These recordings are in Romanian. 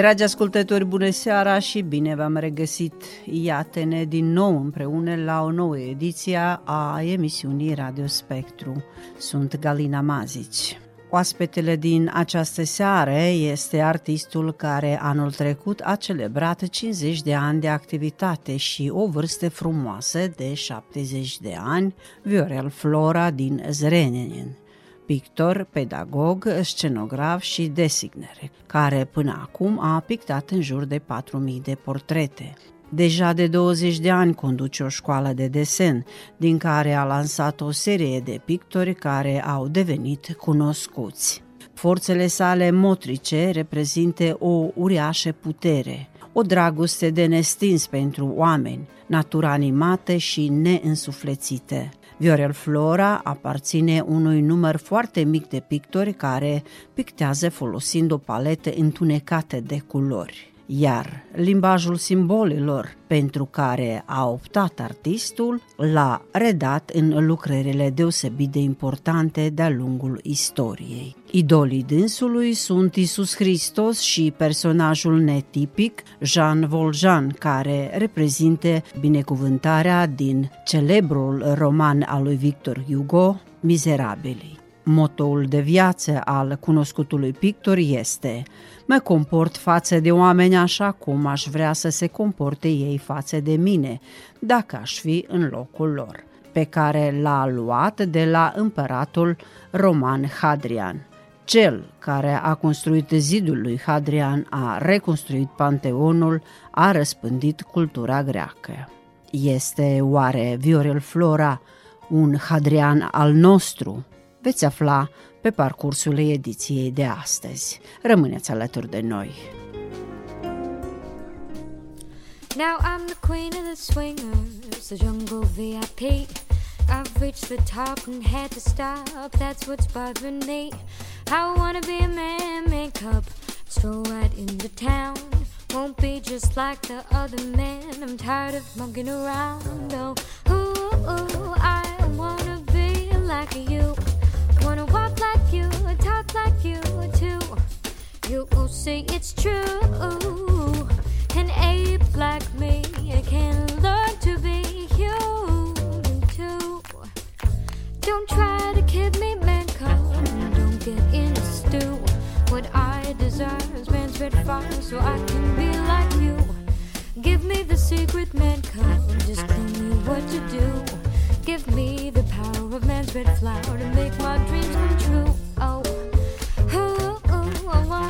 Dragi ascultători, bună seara și bine v-am regăsit. Iată-ne din nou împreună la o nouă ediție a emisiunii Radio Spectru. Sunt Galina Mazici. Oaspetele din această seară este artistul care anul trecut a celebrat 50 de ani de activitate și o vârstă frumoasă de 70 de ani, Viorel Flora din Zrenjanin pictor, pedagog, scenograf și designer, care până acum a pictat în jur de 4.000 de portrete. Deja de 20 de ani conduce o școală de desen, din care a lansat o serie de pictori care au devenit cunoscuți. Forțele sale motrice reprezintă o uriașă putere, o dragoste de nestins pentru oameni, natură animată și neînsuflețită. Viorel Flora aparține unui număr foarte mic de pictori care pictează folosind o paletă întunecată de culori iar limbajul simbolelor pentru care a optat artistul l-a redat în lucrările deosebit de importante de-a lungul istoriei. Idolii dânsului sunt Isus Hristos și personajul netipic Jean Valjean, care reprezintă binecuvântarea din celebrul roman al lui Victor Hugo, Mizerabili. Motoul de viață al cunoscutului pictor este Mă comport față de oameni așa cum aș vrea să se comporte ei față de mine, dacă aș fi în locul lor, pe care l-a luat de la împăratul roman Hadrian. Cel care a construit zidul lui Hadrian a reconstruit Panteonul, a răspândit cultura greacă. Este oare Viorel Flora un Hadrian al nostru? Veți afla pe parcursul ediției de astăzi. Rămâneți alături de noi! Now I'm the queen of the swingers, the jungle VIP. I've reached the top and had to stop, that's what's bothering me. I wanna be a man, make up, stroll right into town. Won't be just like the other men, I'm tired of monkeying around. Oh, ooh, ooh, I wanna be like you. Wanna walk like you, talk like you too. You will see it's true. An ape like me can learn to be human too. Don't try to kid me, man, come. Don't get in a stew. What I desire is man's red fire, so I can be like you. Give me the secret, man, come. Just tell me what to do. Give me the power of man's red flower to make my dreams come true. Oh, ooh, ooh,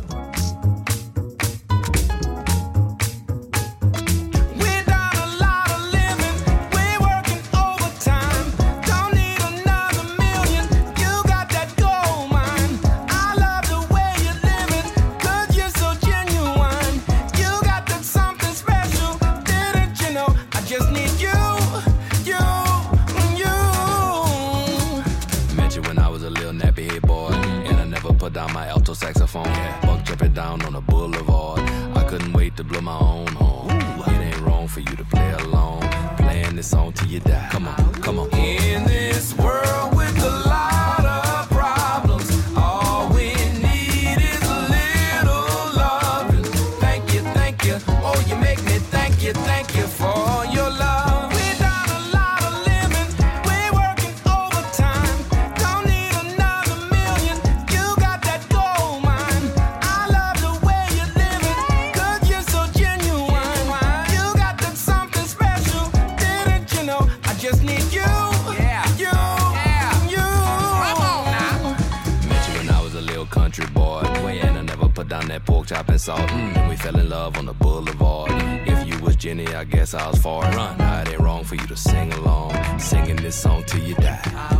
Guess I was far. Run, now it ain't wrong for you to sing along, singing this song till you die.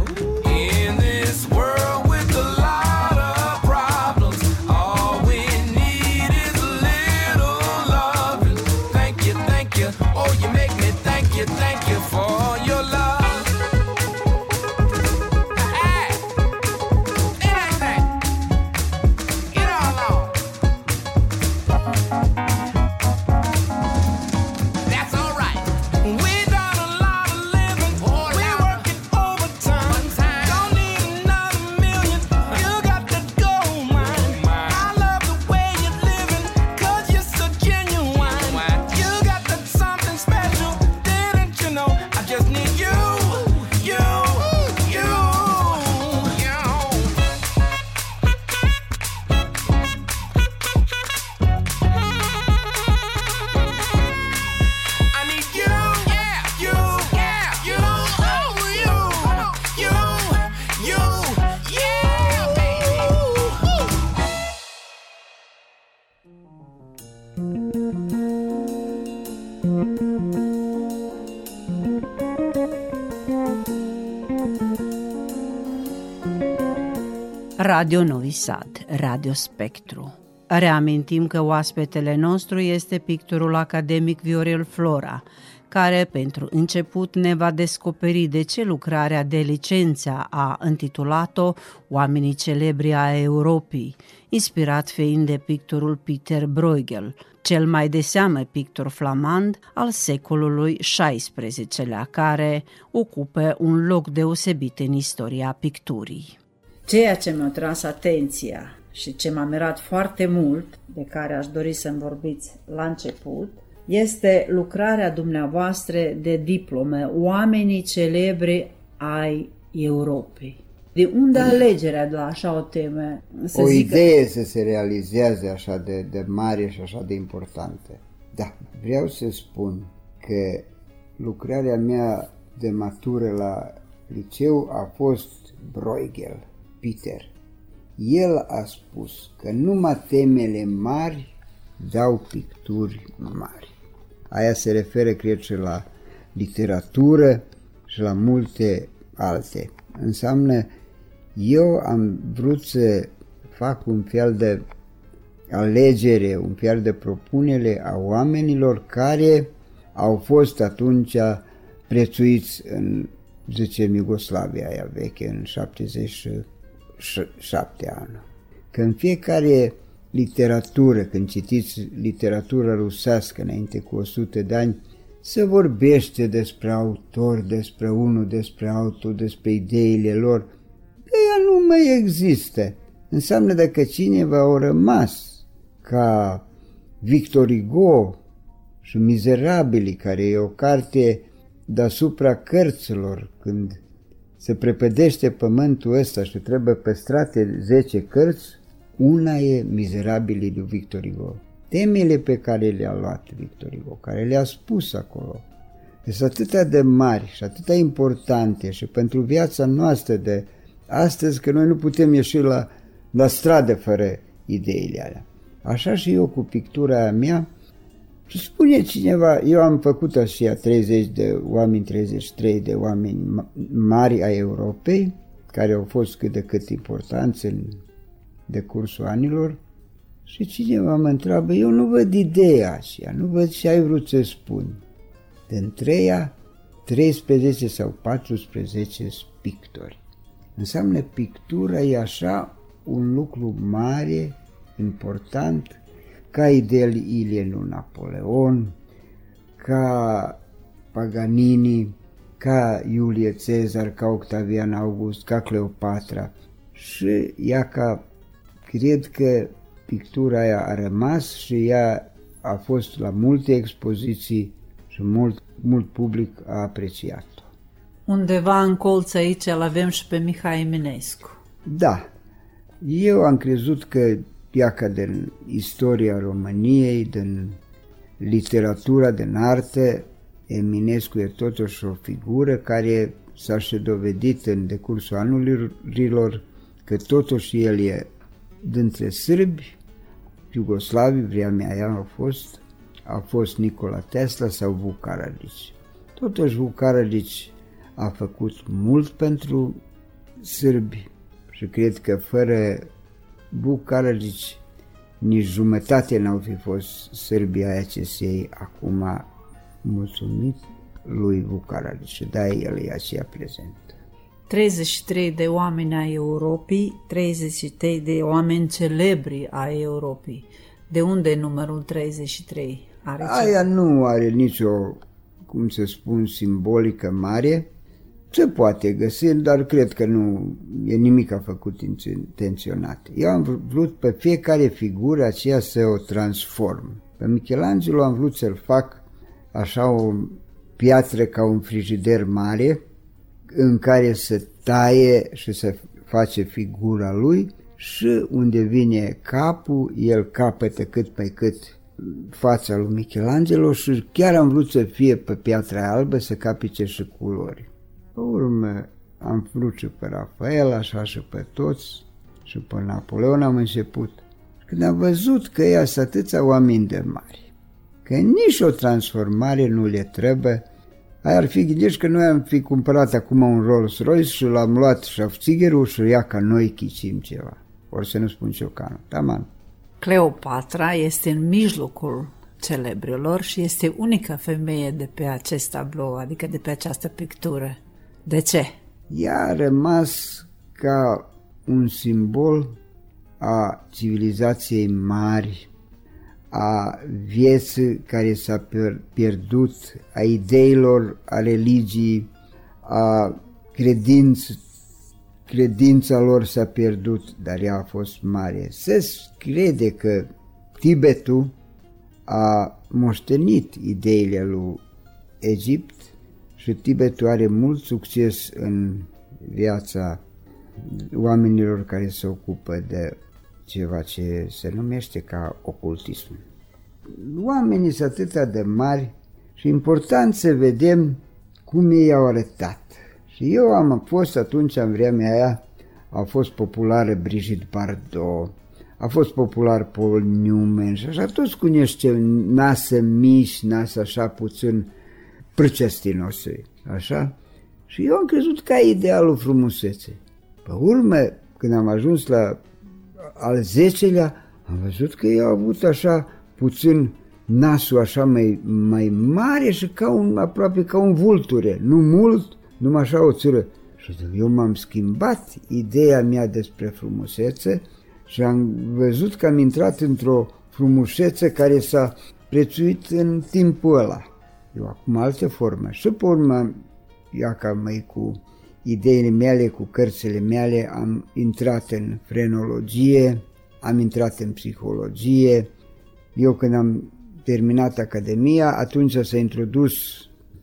Radio Novi Sad, Radio Spectru. Reamintim că oaspetele nostru este pictorul academic Viorel Flora, care pentru început ne va descoperi de ce lucrarea de licență a intitulat-o Oamenii celebri a Europei, inspirat fiind de pictorul Peter Bruegel, cel mai de seamă pictor flamand al secolului XVI-lea, care ocupă un loc deosebit în istoria picturii. Ceea ce mi-a tras atenția și ce m-a mirat foarte mult, de care aș dori să-mi vorbiți la început, este lucrarea dumneavoastră de diplome, Oamenii celebri ai Europei. De unde alegerea de la așa o temă? Să o zic că- idee să se realizeze așa de, de mare și așa de importantă. Da, vreau să spun că lucrarea mea de matură la liceu a fost Bruegel, Peter. El a spus că numai temele mari dau picturi mari. Aia se referă, cred, și la literatură și la multe alte. Înseamnă, eu am vrut să fac un fel de alegere, un fel de propunere a oamenilor care au fost atunci prețuiți în, zicem, Iugoslavia aia veche, în 77 ani. Că în fiecare literatură, când citiți literatura rusească înainte cu 100 de ani, se vorbește despre autor, despre unul, despre altul, despre ideile lor. Ea nu mai există. Înseamnă dacă cineva au rămas ca Victor Hugo și Mizerabili, care e o carte deasupra cărților, când se prepădește pământul ăsta și trebuie păstrate 10 cărți, una e Mizerabilii lui Victor Hugo. Temele pe care le-a luat Victor Hugo, care le-a spus acolo, sunt atâtea de mari și atâtea importante și pentru viața noastră de astăzi că noi nu putem ieși la, la stradă fără ideile alea. Așa și eu cu pictura aia mea, și spune cineva, eu am făcut așa 30 de oameni, 33 de oameni mari ai Europei, care au fost cât de cât importanți în decursul anilor, și cineva mă întreabă, eu nu văd ideea așa, nu văd ce ai vrut să spun. Din treia, 13 sau 14 pictori. Înseamnă pictura e așa un lucru mare, important, ca Idel Ilienu Napoleon, ca Paganini, ca Iulie Cezar, ca Octavian August, ca Cleopatra. Și ea ca, cred că pictura aia a rămas și ea a fost la multe expoziții și mult, mult public a apreciat-o. Undeva în colț aici îl avem și pe Mihai Eminescu. Da, eu am crezut că iaca din istoria României, din literatura, din artă, Eminescu e totuși o figură care s-a și dovedit în decursul anurilor că totuși el e dintre sârbi, iugoslavii, vremea aia a fost, a fost Nicola Tesla sau Vucaragici. Totuși Vucaragici a făcut mult pentru sârbi și cred că fără Vucaragici nici jumătate n-au fi fost Serbia aia ce se acum mulțumit lui Vucaragici și da, el e aceea prezent. 33 de oameni ai Europei, 33 de oameni celebri ai Europei. De unde numărul 33? Are Aia nu are nicio, cum să spun, simbolică mare. Se poate găsi, dar cred că nu e nimic a făcut intenționat. Eu am vrut pe fiecare figură aceea să o transform. Pe Michelangelo am vrut să-l fac așa o piatră ca un frigider mare, în care să taie și să face figura lui și unde vine capul, el capătă cât pe cât fața lui Michelangelo și chiar am vrut să fie pe piatra albă să capice și culori. Pe urmă am vrut și pe Rafael, așa și pe toți, și pe Napoleon am început. Când am văzut că ea sunt atâția oameni de mari, că nici o transformare nu le trebuie, Aia ar fi, gândești că noi am fi cumpărat acum un Rolls Royce și l-am luat șafțigherul și ia ca noi chicim ceva. Ori să nu spun ciocanul. Taman. Cleopatra este în mijlocul celebrilor și este unica femeie de pe acest tablou, adică de pe această pictură. De ce? Ea a rămas ca un simbol a civilizației mari, a vieții care s-a pierdut, a ideilor, a religii, a credinț, credința lor s-a pierdut, dar ea a fost mare. Se crede că Tibetul a moștenit ideile lui Egipt și Tibetul are mult succes în viața oamenilor care se ocupă de ceva ce se numește ca ocultism. Oamenii sunt atât de mari și important să vedem cum ei au arătat. Și eu am fost atunci, în vremea aia, a fost populară Brigitte Bardot, a fost popular Paul Newman și așa, toți cunoște nasă mici, nasă așa puțin prăcestinoase, așa? Și eu am crezut ca idealul frumusețe. Pe urmă, când am ajuns la al zecelea, am văzut că ei au avut așa puțin nasul așa mai, mai mare și ca un, aproape ca un vulture, nu mult, numai așa o țură. Și eu m-am schimbat ideea mea despre frumusețe și am văzut că am intrat într-o frumusețe care s-a prețuit în timpul ăla. Eu acum alte forme. Și pe urmă, ia ca mai cu ideile mele, cu cărțile mele, am intrat în frenologie, am intrat în psihologie. Eu când am terminat Academia, atunci s-a introdus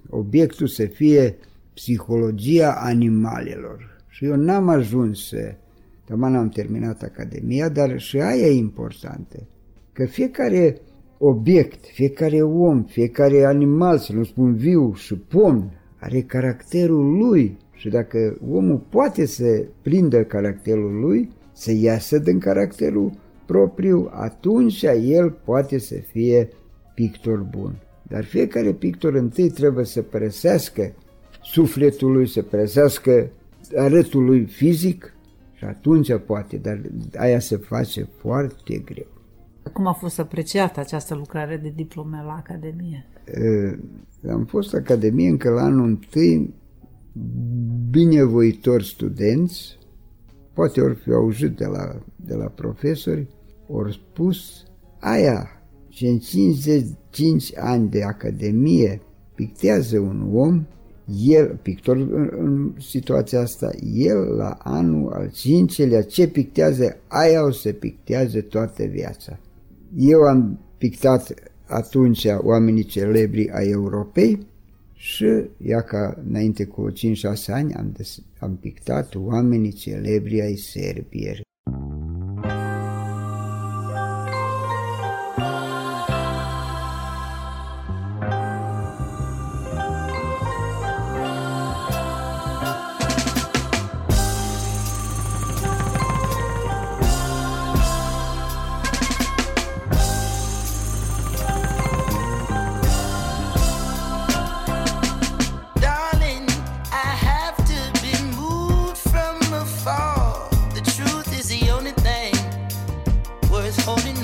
obiectul să fie psihologia animalelor. Și eu n-am ajuns să... Tocmai am terminat Academia, dar și aia e importantă. Că fiecare obiect, fiecare om, fiecare animal, să nu spun viu și pom, are caracterul lui Și dacă omul poate să prindă caracterul lui, să iasă din caracterul propriu, atunci el poate să fie pictor bun. Dar fiecare pictor întâi trebuie să părăsească sufletul lui, să părăsească arătul lui fizic și atunci poate, dar aia se face foarte greu. Cum a fost apreciată această lucrare de diplome la Academie? Uh, Am fost Academie încă la anul întâi, binevoitori studenți, poate ori fi auzit de la, de la profesori, ori spus, aia și în 55 ani de Academie pictează un om, el, pictor în, în situația asta, el la anul al cincelea ce pictează, aia o să pictează toată viața. Eu am pictat atunci oamenii celebri ai Europei și ia ca înainte cu 5-6 ani am, des, am pictat oamenii celebri ai Serbiei. Holding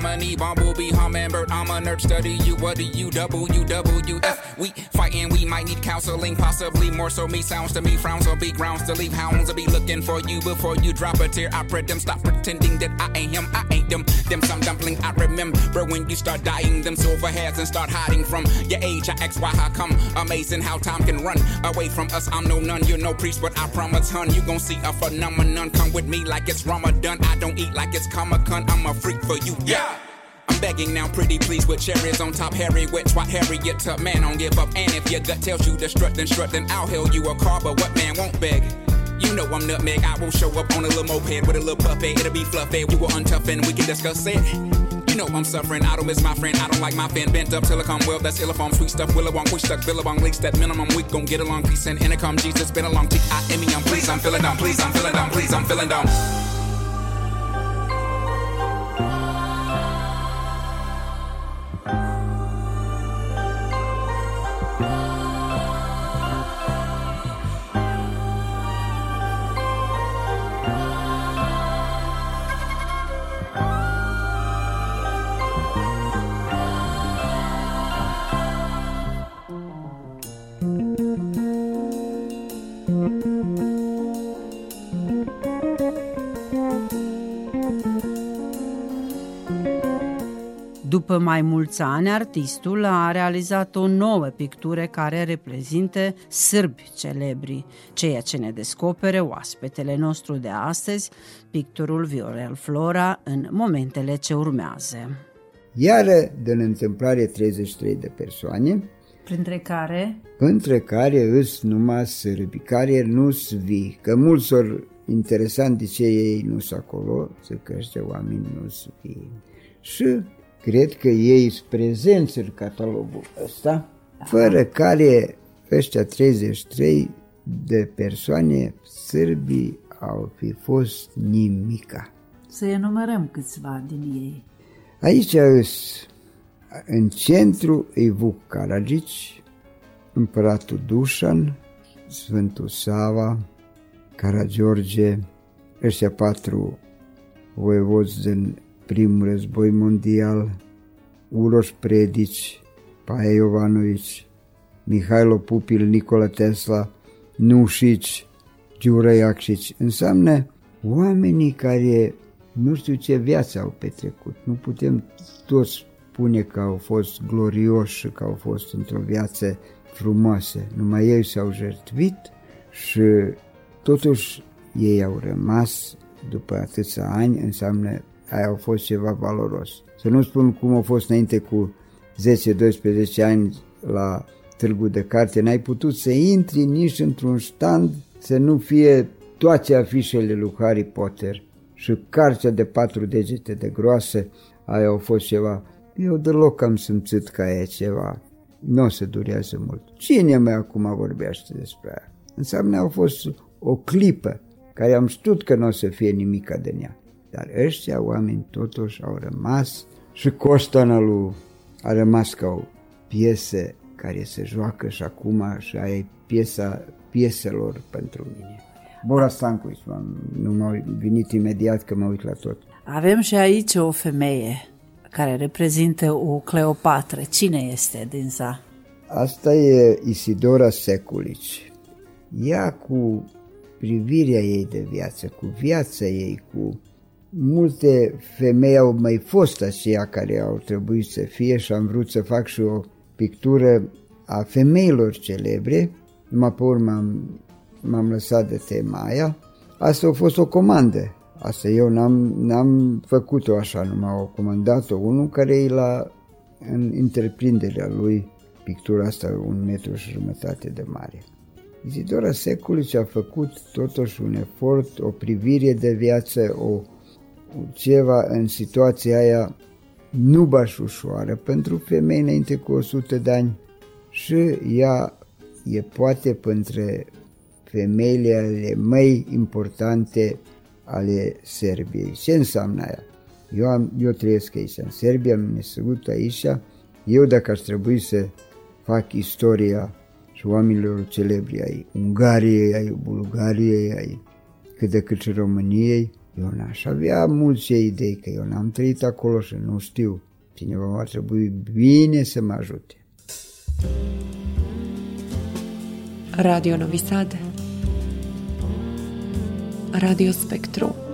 harmony, bumblebee, hummingbird. I'm a nerd, study you. What do you, W, W, F? We fighting, we might need counseling, possibly more so. Me sounds to me, frowns on be grounds to leave hounds to be looking for you before you drop a tear. I pray them stop pretending that I ain't him, I them. Them some dumpling I remember when you start dying them silver hairs and start hiding from your age. I ask why, how come? Amazing how time can run away from us. I'm no nun, you're no priest, but I promise, hun, you gon' see a phenomenon. Come with me like it's Ramadan. I don't eat like it's Comic Con. I'm a freak for you, yeah. I'm begging now, pretty please, with cherries on top. Harry, wet, swat, Harriet, up, man, don't give up. And if your gut tells you to strut, then strut, then I'll hail you a car. But what man won't beg? You know I'm nutmeg. I will show up on a little moped with a little puppet. It'll be fluffy. You will untough and we can discuss it. You know I'm suffering. I don't miss my friend. I don't like my fan bent up silicone well. That's illifom, sweet stuff, willabong, push stuck, billabong, links that minimum week. Gon' get along, peace and intercom. Jesus, been along. T I M E. I'm please, I'm feeling down. Please, I'm feeling down. Please, I'm feeling down. După mai mulți ani, artistul a realizat o nouă pictură care reprezintă sârbi celebri, ceea ce ne descopere oaspetele nostru de astăzi, picturul Viorel Flora, în momentele ce urmează. Iară din întâmplare 33 de persoane, Printre care între care îs numai sârbi, care nu sunt vii, că mulți ori interesant de ce ei nu sunt acolo, să că ăștia oameni nu sunt vii. Și cred că ei sunt prezenți în catalogul ăsta, fără care ăștia 33 de persoane sârbii au fi fost nimica. să enumerăm câțiva din ei. Aici îs, în centru e Vuc Karadzic, împăratul Dușan, Sfântul Sava, Karagiorge, ăștia patru voievozi din primul război mondial, Uroș Predici, Paia Iovanovici, Mihailo Pupil, Nikola Tesla, Nușici, Giură Iacșici. Înseamnă oamenii care nu știu ce viață au petrecut. Nu putem toți spune că au fost glorioși și că au fost într-o viață frumoasă. Numai ei s-au jertvit și totuși ei au rămas după atâția ani, înseamnă aia au fost ceva valoros. Să nu spun cum a fost înainte cu 10-12 ani la târgul de carte, n-ai putut să intri nici într-un stand să nu fie toate afișele lui Harry Potter și cartea de patru degete de groasă, aia au fost ceva. Eu deloc am simțit că aia e ceva. Nu o să durează mult. Cine mai acum vorbește despre aia? Înseamnă a fost o clipă care am știut că nu o să fie nimica de ea. Dar ăștia oameni totuși au rămas și Costana lui a rămas ca o piesă care se joacă și acum și aia e piesa pieselor pentru mine. Bora Stancu, nu m-a venit imediat că mă uit la tot. Avem și aici o femeie care reprezintă o Cleopatră. Cine este din sa? Asta e Isidora Seculici. Ea cu privirea ei de viață, cu viața ei, cu multe femei au mai fost aceia care au trebuit să fie și am vrut să fac și o pictură a femeilor celebre, numai pe urmă am, m-am lăsat de tema aia. Asta a fost o comandă. Asta eu n-am, n-am făcut-o așa, numai au comandat-o unul care e la în întreprinderea lui pictura asta un metru și jumătate de mare. Izidora Seculici a făcut totuși un efort, o privire de viață, o, ceva în situația aia nu baș ușoară pentru femei înainte cu 100 de ani și ea e poate printre femeile ale mai importante ale Serbiei. Ce înseamnă aia? Eu, am, eu trăiesc aici, în Serbia, am născut aici. Eu dacă aș trebui să fac istoria și oamenilor celebri ai Ungariei, ai Bulgariei, ai cât de cât și României, eu n-aș avea multe idei, că eu n-am trăit acolo și nu știu. Cineva va trebui bine să mă ajute. Radio Novi Sad. Radio Spektru.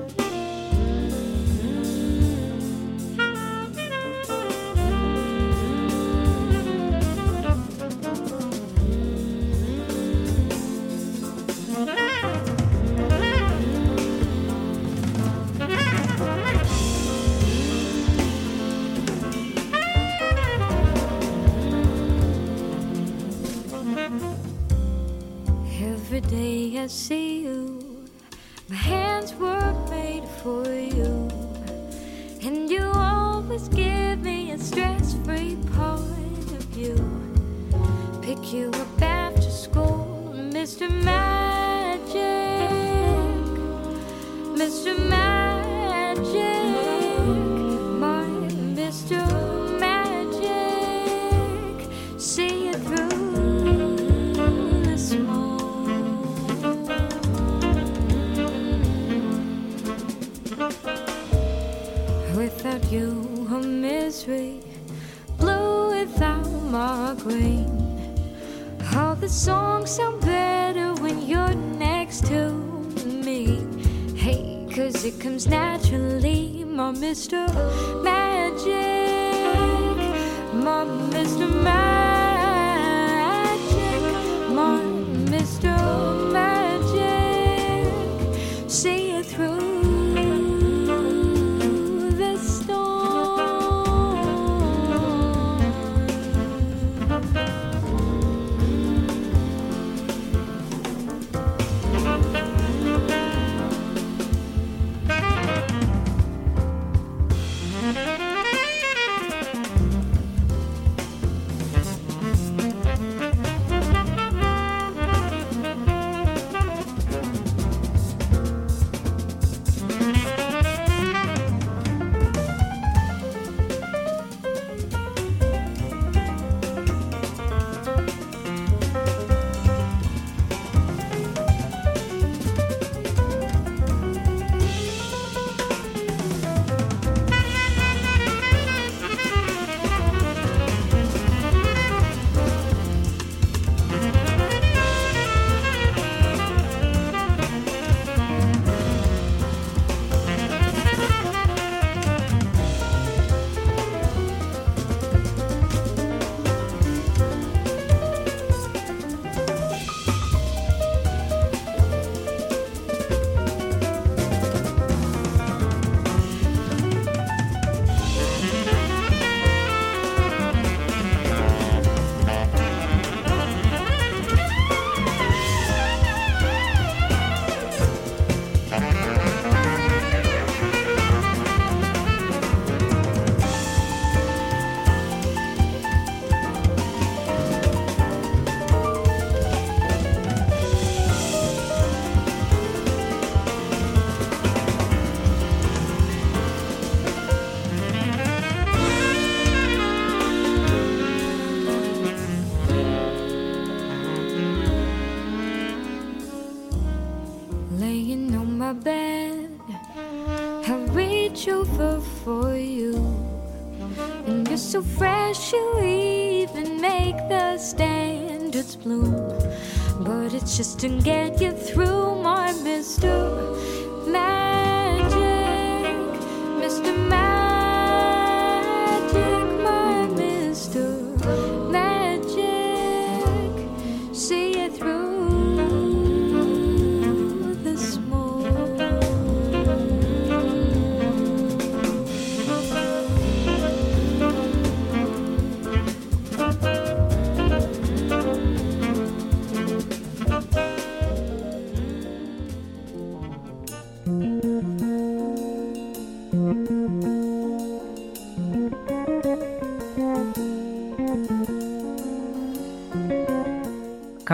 For you, and you're so fresh, you even make the standards bloom. But it's just to get you through, my Mr. Magic,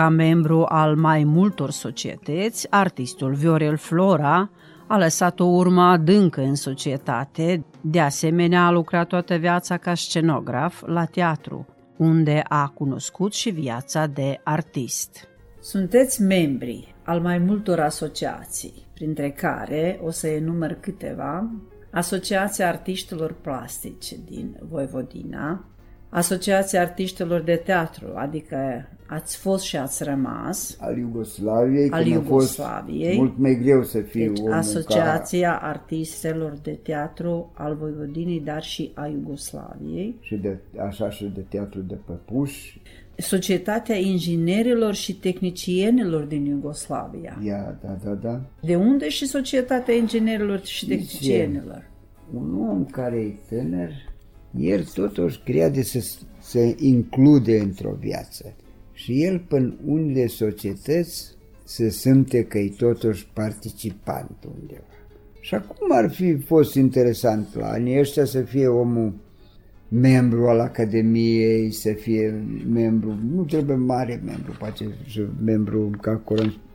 Ca membru al mai multor societăți, artistul Viorel Flora a lăsat o urmă adâncă în societate, de asemenea a lucrat toată viața ca scenograf la teatru, unde a cunoscut și viața de artist. Sunteți membri al mai multor asociații, printre care o să enumăr câteva, Asociația Artiștilor Plastice din Voivodina, Asociația Artiștilor de Teatru, adică ați fost și ați rămas, Al Iugoslaviei, Al când a fost Iugoslaviei. mult mai greu să fiu deci omul Asociația Artistelor de Teatru al Voivodinii, dar și a Iugoslaviei, ca și de, așa și de teatru de păpuși. Societatea Inginerilor și Tehnicienilor din Iugoslavia. Ia, da, da, da. De unde și Societatea Inginerilor și Tehnicienilor? Un om care e tânăr, el totuși crede să se include într-o viață. Și el până unde societăți se simte că e totuși participant undeva. Și acum ar fi fost interesant la anii ăștia să fie omul membru al Academiei, să fie membru, nu trebuie mare membru, poate și membru ca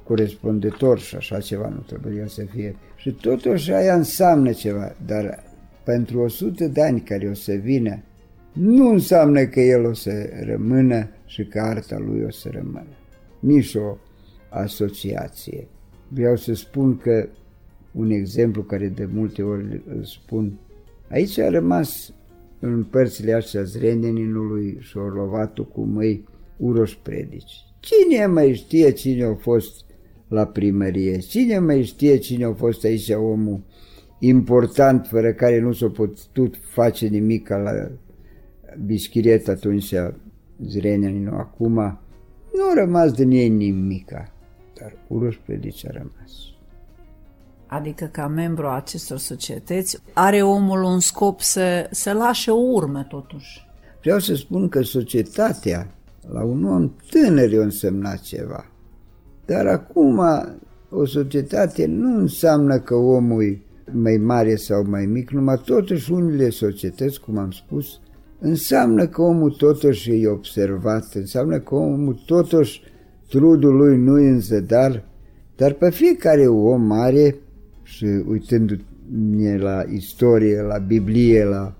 corespondentor și așa ceva, nu trebuie el să fie. Și totuși aia înseamnă ceva, dar pentru 100 de ani care o să vină, nu înseamnă că el o să rămână și că arta lui o să rămână. Nici o asociație. Vreau să spun că un exemplu care de multe ori îl spun, aici a rămas în părțile astea zreneninului și orlovatul cu măi Uroș Predici. Cine mai știe cine a fost la primărie? Cine mai știe cine a fost aici omul important fără care nu s-a putut face nimic la Bischiret atunci Zreneninul acum? Nu a rămas din ei nimica, dar Uroș Predici a rămas adică ca membru a acestor societăți, are omul un scop să, să lașe o urmă totuși. Vreau să spun că societatea la un om tânăr i-a însemnat ceva. Dar acum o societate nu înseamnă că omul e mai mare sau mai mic, numai totuși unele societăți, cum am spus, înseamnă că omul totuși e observat, înseamnă că omul totuși trudul lui nu e în zădar, dar pe fiecare om are și uitându-ne la istorie, la Biblie, la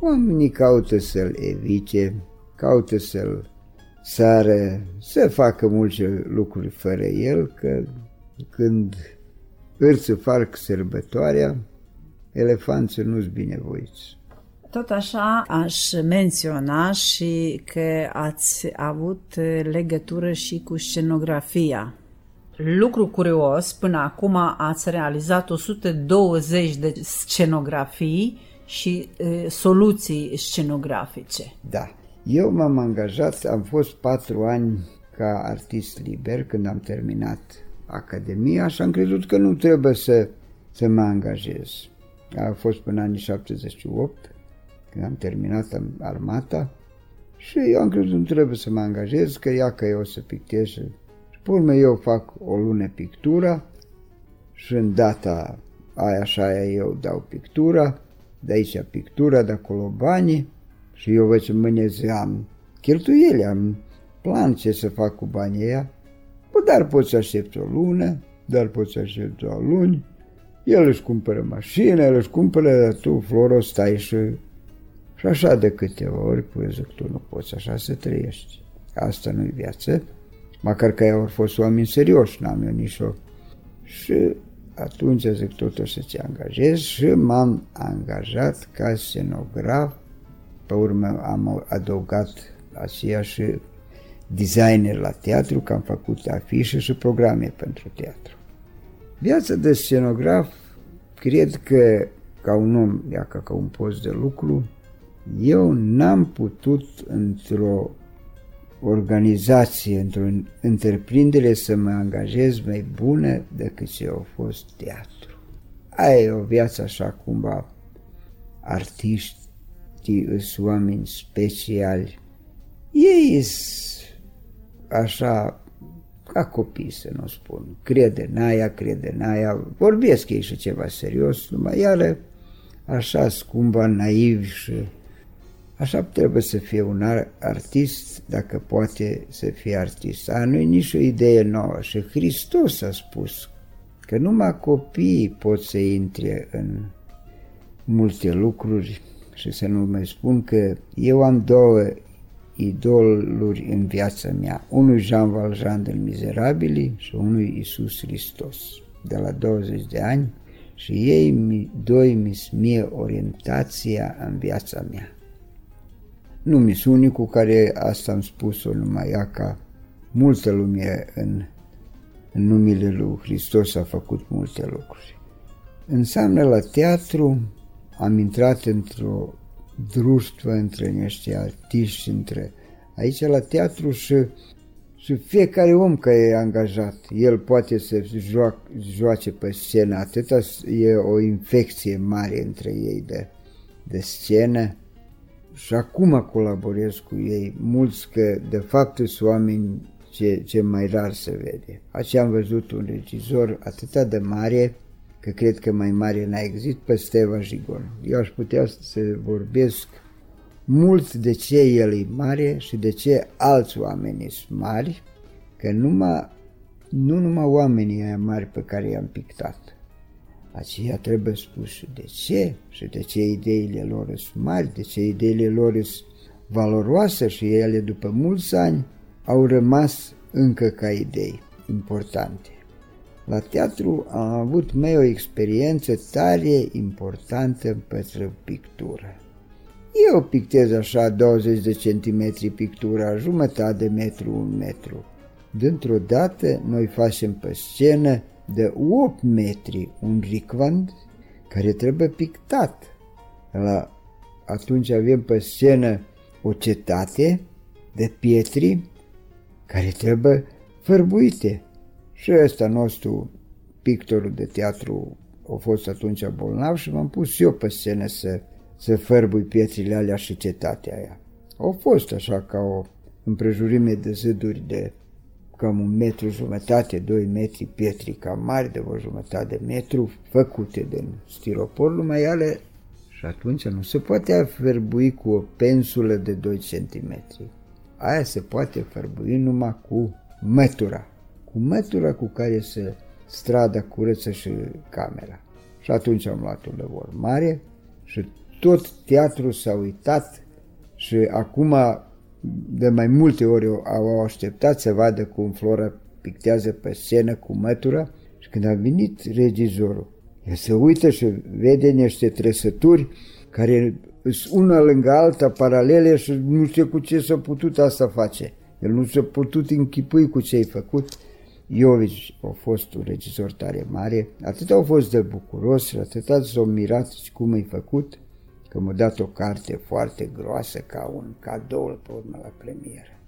oamenii caută să-l evice, caută să-l sară, să facă multe lucruri fără el, că când îți fac sărbătoarea, elefanții nu-s binevoiți. Tot așa aș menționa și că ați avut legătură și cu scenografia Lucru curios, până acum ați realizat 120 de scenografii și e, soluții scenografice. Da. Eu m-am angajat, am fost patru ani ca artist liber când am terminat Academia și am crezut că nu trebuie să, să mă angajez. A fost până anii 78, când am terminat armata și eu am crezut că nu trebuie să mă angajez, că ea că eu o să pictez pe urmă eu fac o lună pictura și în data aia și aia eu dau pictura, de aici pictura, de acolo banii și eu văd ce mâine zi am cheltuieli, am plan ce să fac cu banii ăia. Bă, dar poți să aștepți o lună, dar poți să aștepți o luni, el își cumpără mașină, el își cumpără, dar tu, Floro, stai și... Și așa de câteva ori, păi zic, tu nu poți așa să trăiești. Asta nu-i viață. Măcar că ei au fost oameni serioși, n-am eu nici o... Și atunci zic totuși să te angajez și m-am angajat ca scenograf, pe urmă am adăugat aceea și designer la teatru, că am făcut afișe și programe pentru teatru. Viața de scenograf, cred că ca un om, ia ca, ca un post de lucru, eu n-am putut într-o organizație, într-o întreprindere să mă angajez mai bună decât ce a fost teatru. Aia e o viață așa cumva artiștii sunt oameni speciali. Ei sunt așa ca copii, să nu spun. Crede în aia, crede în aia. Vorbesc ei și ceva serios, numai iară așa scumba, naiv și Așa trebuie să fie un artist, dacă poate să fie artist. A, nu e nici o idee nouă și Hristos a spus că numai copiii pot să intre în multe lucruri și să nu mai spun că eu am două idoluri în viața mea. Unul Jean Valjean din Mizerabili și unul Iisus Hristos, de la 20 de ani și ei doi mi mie orientația în viața mea. Nu mi sunt unicul care asta am spus-o numai ea ca multă lume în, în numele lui Hristos a făcut multe lucruri. Înseamnă la teatru am intrat într-o druștvă între niște artiști, între aici la teatru și, și fiecare om care e angajat, el poate să joace, joace pe scenă, atâta e o infecție mare între ei de, de scenă și acum colaborez cu ei, mulți că de fapt sunt oameni ce, ce mai rar se vede. Așa am văzut un regizor atât de mare că cred că mai mare n-a existit, pe Steva Jigon. Eu aș putea să vorbesc mult de ce el e mare și de ce alți oameni sunt mari, că numai, nu numai oamenii aia mari pe care i-am pictat. Aceea trebuie spus și de ce și de ce ideile lor sunt mari, de ce ideile lor sunt valoroase și ele după mulți ani au rămas încă ca idei importante. La teatru am avut mai o experiență tare importantă pentru pictură. Eu pictez așa 20 de centimetri pictura, jumătate de metru, un metru. Dintr-o dată noi facem pe scenă de 8 metri un ricvand care trebuie pictat. La, atunci avem pe scenă o cetate de pietri care trebuie fărbuite. Și ăsta nostru, pictorul de teatru, a fost atunci bolnav și m-am pus eu pe scenă să, să fărbui pietrele alea și cetatea aia. Au fost așa ca o împrejurime de ziduri de cam un metru jumătate, doi metri pietri cam mari de o jumătate de metru, făcute din stiropor, numai ele și atunci nu se poate fărbui cu o pensulă de 2 cm. Aia se poate fărbui numai cu mătura, cu mătura cu care se strada curăță și camera. Și atunci am luat un lăvor mare și tot teatrul s-a uitat și acum de mai multe ori au așteptat să vadă cum Flora pictează pe scenă cu mătura și când a venit regizorul, el se uită și vede niște trăsături care sunt una lângă alta, paralele și nu știu cu ce s-a putut asta face. El nu s-a putut închipui cu ce ai făcut. Iovici a fost un regizor tare mare, atât au fost de bucuros și atât s-au mirat și cum ai făcut, că m-a dat o carte foarte groasă ca un cadou pe urmă la premieră.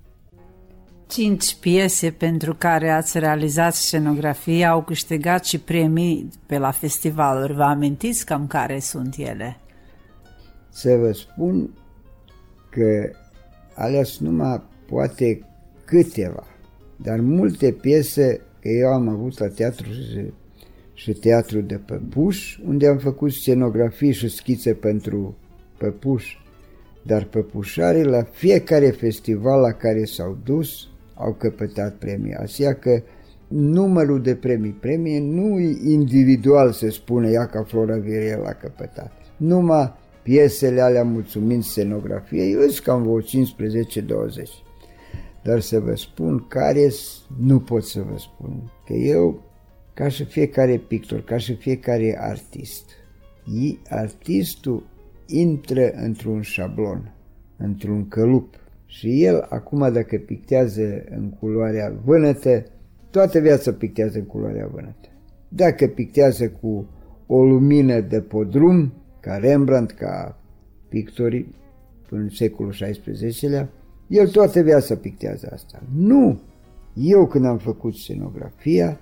Cinci piese pentru care ați realizat scenografie au câștigat și premii pe la festivaluri. Vă amintiți cam care sunt ele? Să vă spun că alea sunt numai poate câteva, dar multe piese, că eu am avut la teatru și, și teatru de păpuș, unde am făcut scenografii și schițe pentru păpuș, dar păpușarii la fiecare festival la care s-au dus au căpătat premii. Așa că numărul de premii, premii nu individual se spune ea ca Flora Viriel a căpătat. Numai piesele alea mulțumind scenografiei, eu sunt cam vreo 15-20. Dar să vă spun care nu pot să vă spun. Că eu, ca și fiecare pictor, ca și fiecare artist, artistul intră într-un șablon, într-un călup. Și el, acum, dacă pictează în culoarea vânătă, toată viața pictează în culoarea vânătă. Dacă pictează cu o lumină de podrum, ca Rembrandt, ca pictorii până în secolul XVI-lea, el toată viața pictează asta. Nu! Eu când am făcut scenografia,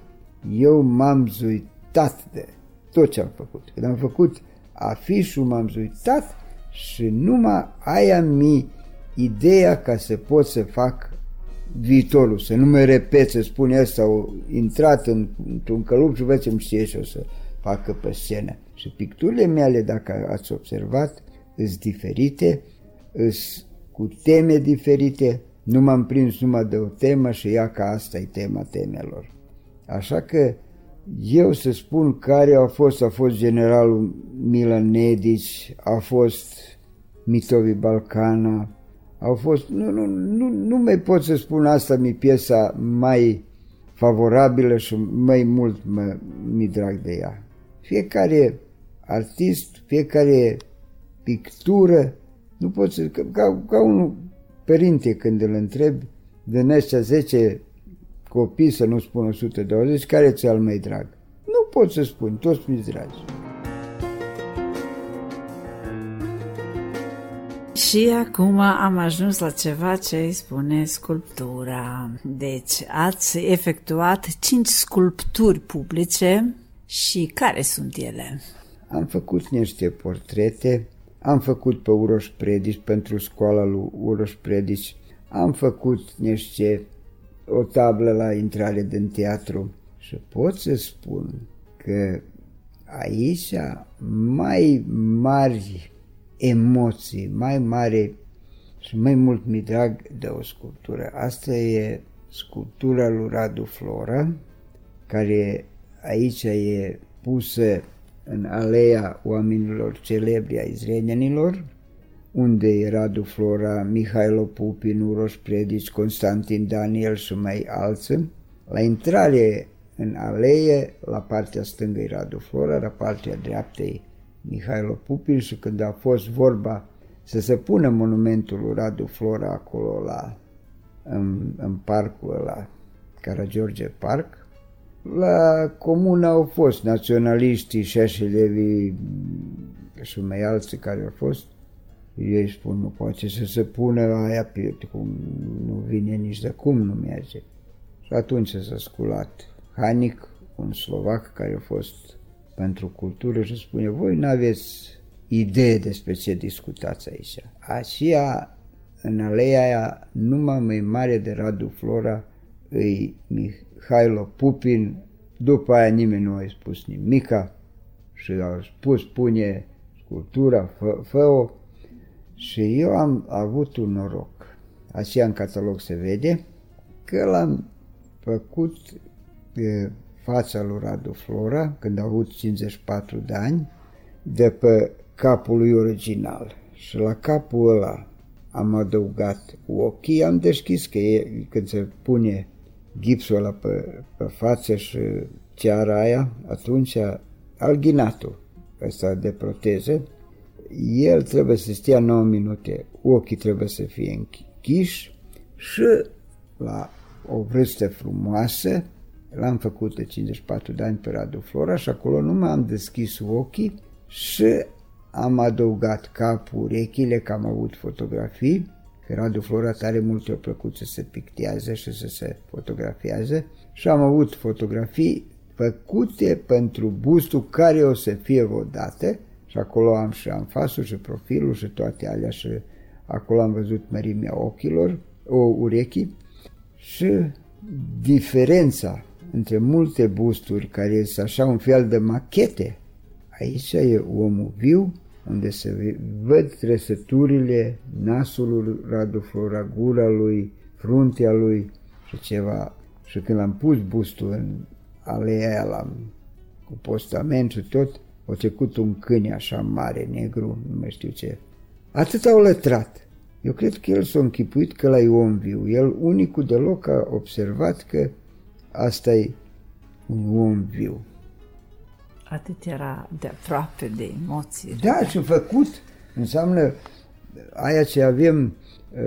eu m-am zuitat de tot ce am făcut. Când am făcut afișul m-am zuitat și numai aia mi ideea ca să pot să fac viitorul, să nu mă repet, să spun ăsta, au intrat în, într-un călup și văd ce-mi știe și o să facă pe scenă. Și picturile mele, dacă ați observat, sunt diferite, sunt cu teme diferite, nu m-am prins numai de o temă și ea că asta e tema temelor. Așa că eu să spun care a fost, a fost generalul Milan Nedici, a fost Mitovi Balcana, au fost, nu, nu, nu, nu mai pot să spun asta, mi piesa mai favorabilă și mai mult mă, mi drag de ea. Fiecare artist, fiecare pictură, nu pot să, ca, ca un părinte când îl întreb, din ăștia 10 copii, să nu spun 120, care ți-al mai drag? Nu pot să spun, toți mi dragi. Și acum am ajuns la ceva ce îi spune sculptura. Deci ați efectuat cinci sculpturi publice și care sunt ele? Am făcut niște portrete, am făcut pe Uroș Predici pentru școala lui Uroș Predici, am făcut niște o tablă la intrare din teatru și pot să spun că aici mai mari emoții, mai mare și mai mult mi drag de o sculptură. Asta e sculptura lui Radu Flora, care aici e pusă în aleea oamenilor celebri ai zrenenilor, unde e Radu Flora, Mihailo Pupin, Uroș Predici, Constantin Daniel și mai alții. La intrare în alee, la partea stângă e Radu Flora, la partea dreaptă e Mihailo Pupin și când a fost vorba să se pună monumentul lui Radu Flora acolo la, în, în parcul ăla, Caragiorge Park, la comună au fost naționaliștii, Șeșelevi și mai alții care au fost. Ei spun, nu poate să se pună aia pe cum nu vine nici de cum, nu merge. Și atunci s-a sculat Hanic, un slovac care a fost pentru cultură și spune, voi nu aveți idee despre ce discutați aici. Așa, în aleea aia, numai mai mare de Radu Flora, îi Mihailo Pupin, după aia nimeni nu a spus nimica și au spus, pune sculptura, fă, fă-o și eu am avut un noroc. Așa în catalog se vede că l-am făcut pe fața lui Radu Flora, când a avut 54 de ani, de pe capul lui original. Și la capul ăla am adăugat ochii, am deschis că e, când se pune gipsul ăla pe, pe față și ceara aia, atunci alginatul ăsta de proteză, el trebuie să stea 9 minute, ochii trebuie să fie închiși și la o vârstă frumoasă, l-am făcut de 54 de ani pe Radu Flora și acolo nu m-am deschis ochii și am adăugat capul, urechile, că am avut fotografii, că Radu Flora tare mult o plăcut să se pictează și să se fotografiază și am avut fotografii făcute pentru bustul care o să fie odată și acolo am și anfasul și profilul și toate alea și acolo am văzut mărimea ochilor, o urechii și diferența între multe busturi care sunt așa un fel de machete. Aici e omul viu, unde se văd trăsăturile nasului Radu Flora, gura lui, fruntea lui și ceva. Și când am pus bustul în aleea aia la, cu postament și tot, a trecut un câine așa mare, negru, nu mai știu ce. Atât au lătrat. Eu cred că el s-a închipuit că la om viu. El unicul deloc a observat că asta e un om viu. Atât era de aproape de emoții. Da, și făcut înseamnă aia ce avem uh,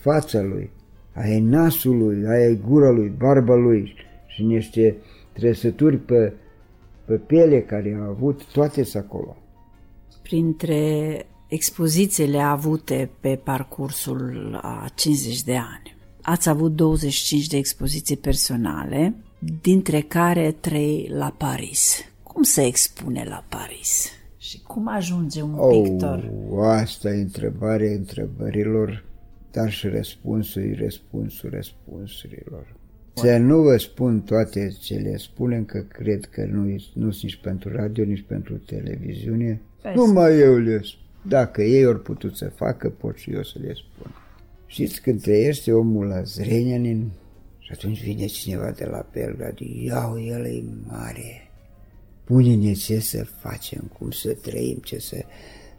fața lui, aia e nasul lui, aia e gura lui, barba lui și niște trăsături pe, pe piele care a avut, toate sunt acolo. Printre expozițiile avute pe parcursul a 50 de ani, ați avut 25 de expoziții personale, dintre care 3 la Paris. Cum se expune la Paris? Și cum ajunge un Oh, pictor? asta e întrebare întrebărilor, dar și răspunsuri, răspunsuri, răspunsurilor. Să nu vă spun toate ce le spunem, că cred că nu nu sunt nici pentru radio, nici pentru televiziune. Pe Numai eu le spun. Dacă ei ori putut să facă, pot și eu să le spun. Știți, când trăiește omul la Zrenjanin și atunci vine cineva de la Belgrad, iau, el e mare, pune-ne ce să facem, cum să trăim, ce să...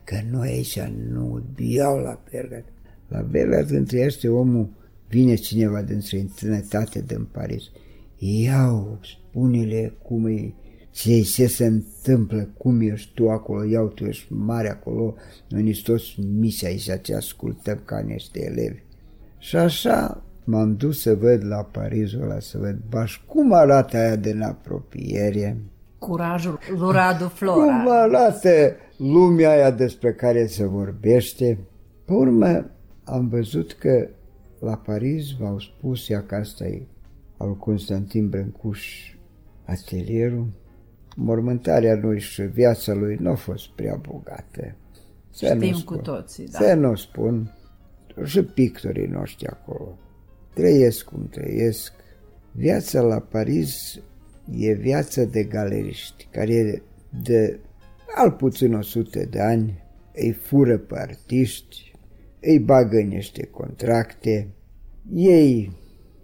Că noi aici nu iau la Belgrad. La Belgrad când trăiește omul, vine cineva din străinătate din Paris, iau, spune-le cum e, ce, ce se întâmplă, cum ești tu acolo, iau, tu ești mare acolo, noi nici toți mici aici ce ascultăm ca niște elevi. Și așa m-am dus să văd la Parisul ăla, să văd baș cum arată aia din apropiere, Curajul lui Radu cum Flora. arată lumea aia despre care se vorbește. Pe urmă am văzut că la Paris v-au spus ea că asta e al Constantin Brâncuș atelierul. Mormântarea lui și viața lui nu a fost prea bogată. Să nu Știm spun. cu toții, da. Să nu spun. Și pictorii noștri acolo. Trăiesc cum trăiesc. Viața la Paris e viața de galeriști, care de al puțin 100 de ani, îi fură pe artiști, îi bagă în niște contracte, ei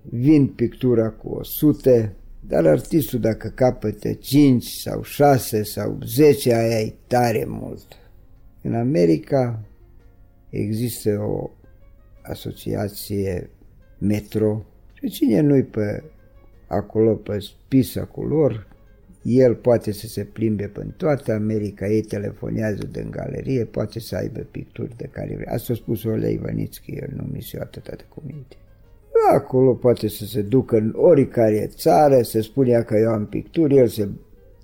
vin pictura cu 100, dar artistul dacă capătă 5 sau 6 sau 10, aia e tare mult. În America există o asociație Metro și cine nu-i pe acolo pe spisa cu lor, el poate să se plimbe pe toată America, ei telefonează din galerie, poate să aibă picturi de care vrea. Asta a spus Olei Ivanitski, el nu mi se atâta de cuminte. Acolo poate să se ducă în oricare țară, să spunea că eu am picturi, el se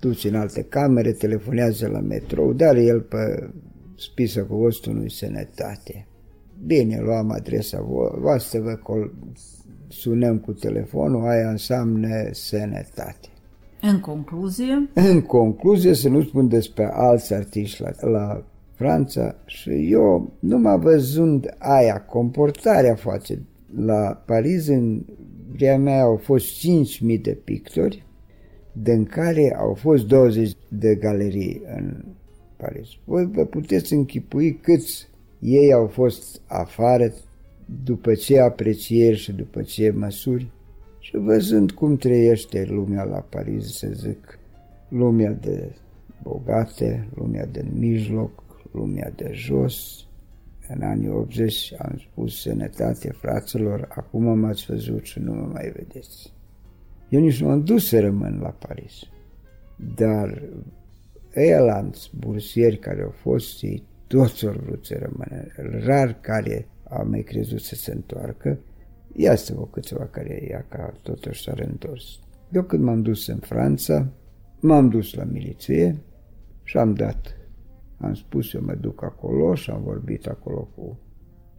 duce în alte camere, telefonează la metrou, dar el pe spisă cu vostru nu sănătate. Bine, luam adresa voastră, vă sunăm cu telefonul, aia înseamnă sănătate. În concluzie? În concluzie, să nu spun despre alți artiști la, la Franța și eu, numai văzând aia, comportarea face la Paris, în vrea mea au fost 5.000 de pictori, din care au fost 20 de galerii în Paris. Voi vă puteți închipui câți ei au fost afară după ce aprecieri și după ce măsuri și văzând cum trăiește lumea la Paris, să zic, lumea de bogate, lumea de mijloc, lumea de jos, în anii 80 am spus sănătate fraților, acum m-ați văzut și nu mă mai vedeți. Eu nici nu am dus să rămân la Paris, dar lanți bursieri care au fost, ei toți au vrut să rămână, rar care a mai crezut să se întoarcă, ia să vă câțiva care ia ca totuși s-a reîntors. Eu când m-am dus în Franța, m-am dus la miliție și am dat. Am spus eu mă duc acolo și am vorbit acolo cu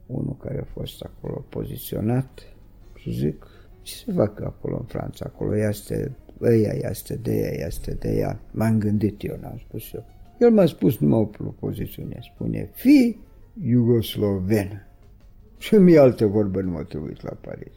unul care a fost acolo poziționat și zic, ce se fac acolo în Franța? Acolo este ăia, este de ea, este de ea. M-am gândit eu, n-am spus eu. El m-a spus numai o propoziție, spune, fi iugosloven. Și mi altă vorbă nu mă trebuit la Paris.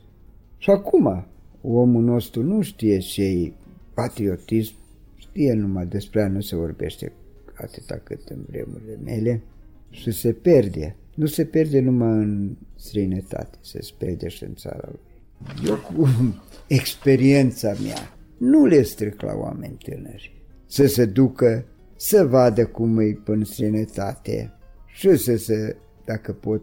Și acum, omul nostru nu știe ce e patriotism, știe numai despre a nu se vorbește atâta cât în vremurile mele și se pierde. Nu se pierde numai în străinătate, se pierde și în țara lui. Eu cu experiența mea nu le stric la oameni tânări să se ducă să vadă cum e în străinătate și să se, dacă pot,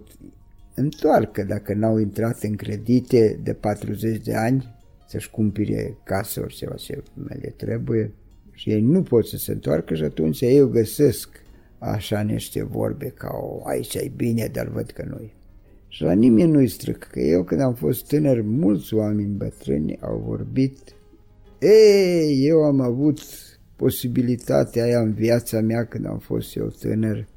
întoarcă dacă n-au intrat în credite de 40 de ani să-și cumpire casă ori ceva ce le trebuie și ei nu pot să se întoarcă și atunci eu găsesc așa niște vorbe ca o, aici e bine, dar văd că nu Și la nimeni nu-i stric, că eu când am fost tânăr, mulți oameni bătrâni au vorbit. Ei, eu am avut posibilitatea aia în viața mea când am fost eu tânăr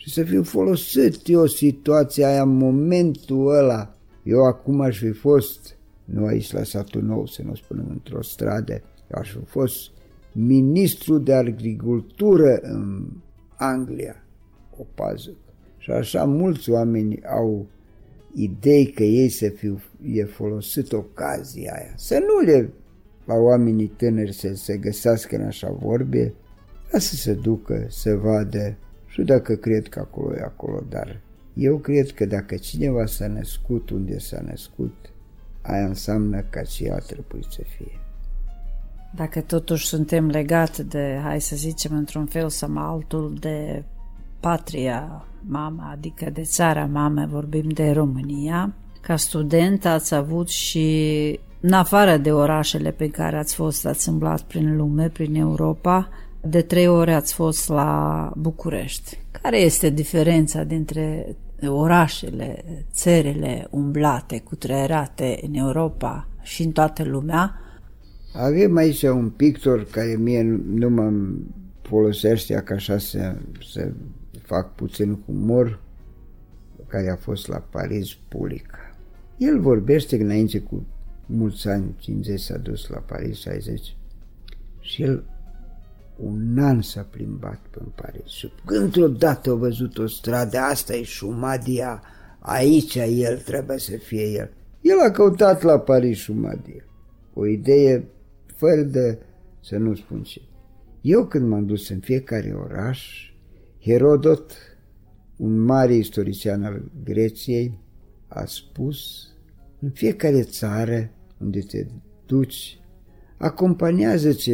și să fiu folosit eu situația aia în momentul ăla. Eu acum aș fi fost, nu aici la satul nou, să nu spunem într-o stradă, eu aș fi fost ministru de agricultură în Anglia, o pază. Și așa mulți oameni au idei că ei să fiu, e folosit ocazia aia. Să nu le la oamenii tânări să se găsească în așa vorbe, să se ducă, să vadă și dacă cred că acolo e acolo, dar eu cred că dacă cineva s-a născut unde s-a născut, aia înseamnă că aceea trebuie să fie. Dacă totuși suntem legați de, hai să zicem, într-un fel sau altul, de patria mama, adică de țara mama, vorbim de România, ca student ați avut și, în afară de orașele pe care ați fost, ați îmblat prin lume, prin Europa, de trei ore ați fost la București. Care este diferența dintre orașele, țările umblate, cutreierate în Europa și în toată lumea? Avem aici un pictor care mie nu mă folosește ca așa să, să fac puțin humor, care a fost la Paris, Pulica. El vorbește înainte cu mulți ani, 50 s-a dus la Paris, 60, și el un an s-a plimbat până Paris și într-o dată a văzut o stradă, asta e Șumadia, aici el trebuie să fie el. El a căutat la Paris Șumadia. O idee fără de să nu spun ce. Eu când m-am dus în fiecare oraș, Herodot, un mare istorician al Greției, a spus, în fiecare țară unde te duci, acompaniază-ți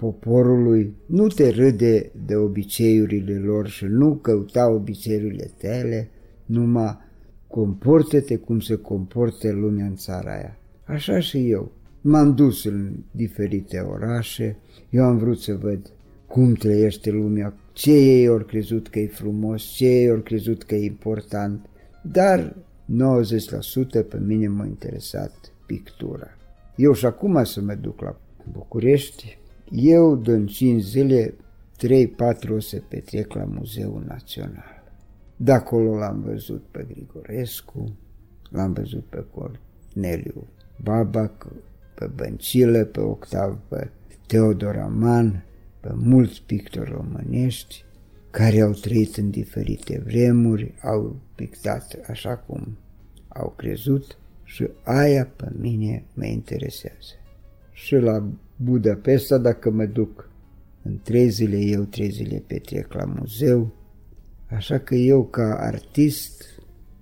poporului, nu te râde de obiceiurile lor și nu căuta obiceiurile tale, numai comportă-te cum se comportă lumea în țara aia. Așa și eu. M-am dus în diferite orașe, eu am vrut să văd cum trăiește lumea, ce ei au crezut că e frumos, ce ei au crezut că e important, dar 90% pe mine m-a interesat pictura. Eu și acum să mă duc la București, eu din 5 zile, 3-4 o să petrec la Muzeul Național. De acolo l-am văzut pe Grigorescu, l-am văzut pe Corneliu Babac, pe Băncilă, pe Octav, pe Teodor Aman, pe mulți pictori românești care au trăit în diferite vremuri, au pictat așa cum au crezut și aia pe mine mă interesează. Și la Budapesta, dacă mă duc în trei zile, eu trei zile petrec la muzeu, așa că eu ca artist,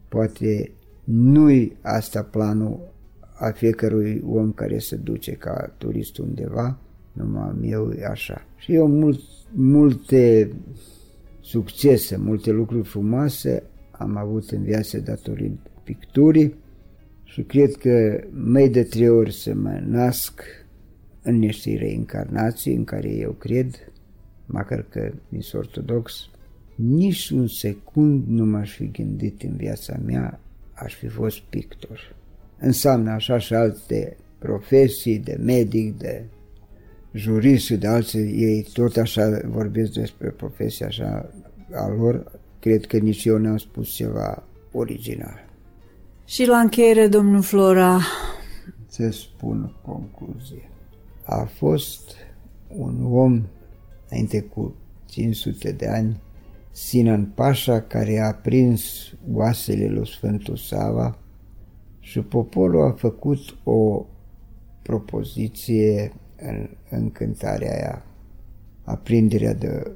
poate nu-i asta planul a fiecărui om care se duce ca turist undeva, numai eu e așa. Și eu mult, multe succese, multe lucruri frumoase am avut în viață datorind picturii și cred că mai de trei ori să mă nasc în niște reincarnații în care eu cred, măcar că mi ortodox, nici un secund nu m-aș fi gândit în viața mea aș fi fost pictor. Înseamnă așa și alte profesii de medic, de jurist și de alții, ei tot așa vorbesc despre profesia așa a lor, cred că nici eu n-am spus ceva original. Și la încheiere, domnul Flora... Să spun concluzie. A fost un om, înainte cu 500 de ani, Sinan Pașa, care a prins oasele lui Sfântul Sava și poporul a făcut o propoziție în încântarea aia, aprinderea de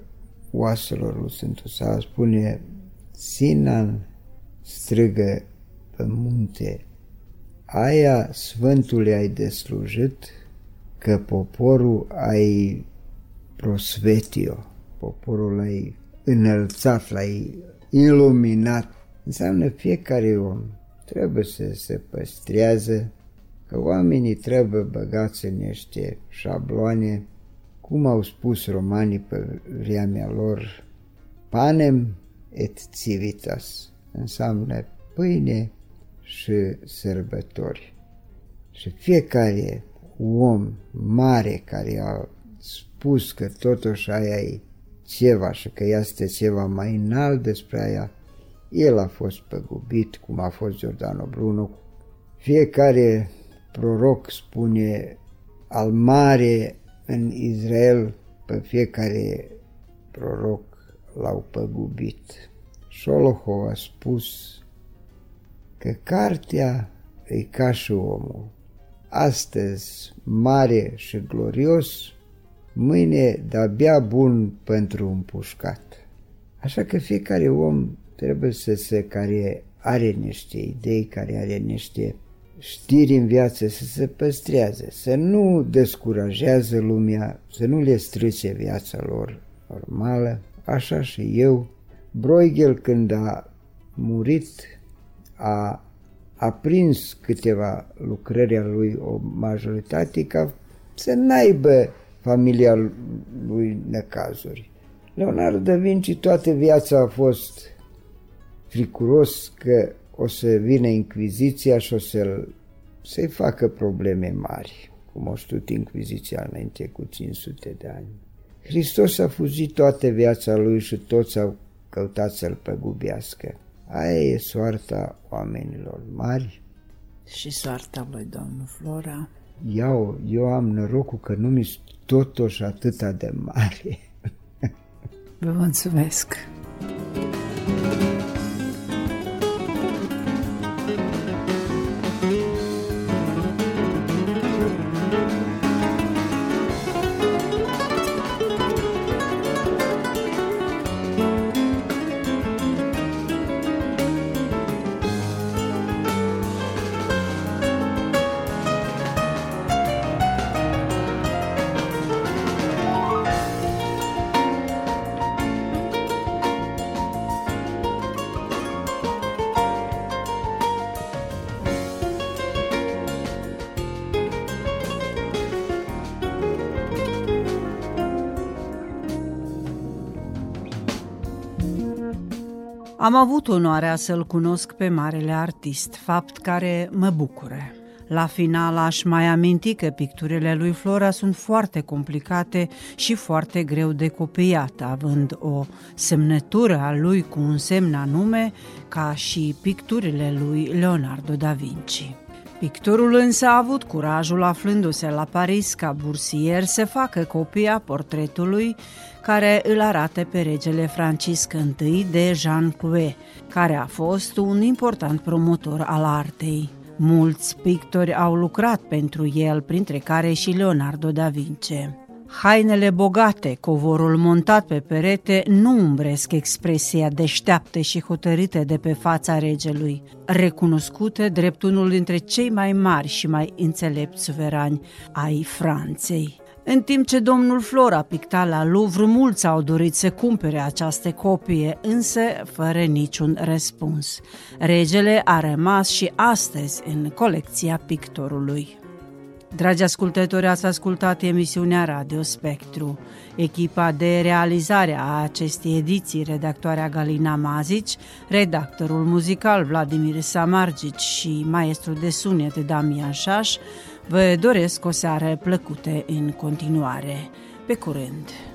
oaselor lui Sfântul Sava, spune Sinan strigă pe munte, aia Sfântului ai deslujit, că poporul ai prosvetio, poporul ai înălțat, l-ai iluminat. Înseamnă fiecare om trebuie să se păstrează, că oamenii trebuie băgați în niște șabloane, cum au spus romanii pe vremea lor, panem et civitas, înseamnă pâine și sărbători. Și fiecare om mare care a spus că totuși aia e ceva și că este ceva mai înalt despre aia, el a fost păgubit, cum a fost Giordano Bruno. Fiecare proroc spune al mare în Israel, pe fiecare proroc l-au păgubit. Soloho a spus că cartea e ca și omul. Astăzi mare și glorios, mâine de-abia bun pentru un pușcat. Așa că fiecare om trebuie să se, care are niște idei, care are niște știri în viață, să se păstrează, să nu descurajează lumea, să nu le strice viața lor normală, așa și eu. Bruegel când a murit a aprins câteva lucrări a lui, o majoritate, ca să n-aibă familia lui necazuri. Leonardo da Vinci toată viața a fost fricuros că o să vină Inquisiția și o să-l, să-i facă probleme mari, cum a știut Inquisiția înainte cu 500 de ani. Hristos a fugit toată viața lui și toți au căutat să-l păgubească. Aia e soarta oamenilor mari. Și soarta lui domnul Flora. Eu, eu am norocul că nu mi totuși atâta de mare. Vă mulțumesc! Am avut onoarea să-l cunosc pe marele artist, fapt care mă bucure. La final aș mai aminti că picturile lui Flora sunt foarte complicate și foarte greu de copiat, având o semnătură a lui cu un semn anume, ca și picturile lui Leonardo da Vinci. Pictorul însă a avut curajul, aflându-se la Paris ca bursier, să facă copia portretului care îl arată pe regele Francisc I de Jean Clouet, care a fost un important promotor al artei. Mulți pictori au lucrat pentru el, printre care și Leonardo da Vinci. Hainele bogate, covorul montat pe perete nu umbresc expresia deșteaptă și hotărâtă de pe fața regelui, recunoscută drept unul dintre cei mai mari și mai înțelepți suverani ai Franței. În timp ce domnul Flora picta la Louvre, mulți au dorit să cumpere această copie, însă fără niciun răspuns. Regele a rămas și astăzi în colecția pictorului. Dragi ascultători, ați ascultat emisiunea Radio Spectru. Echipa de realizare a acestei ediții, redactoarea Galina Mazici, redactorul muzical Vladimir Samargici și maestru de sunet Damian Șaș, vă doresc o seară plăcută în continuare. Pe curând!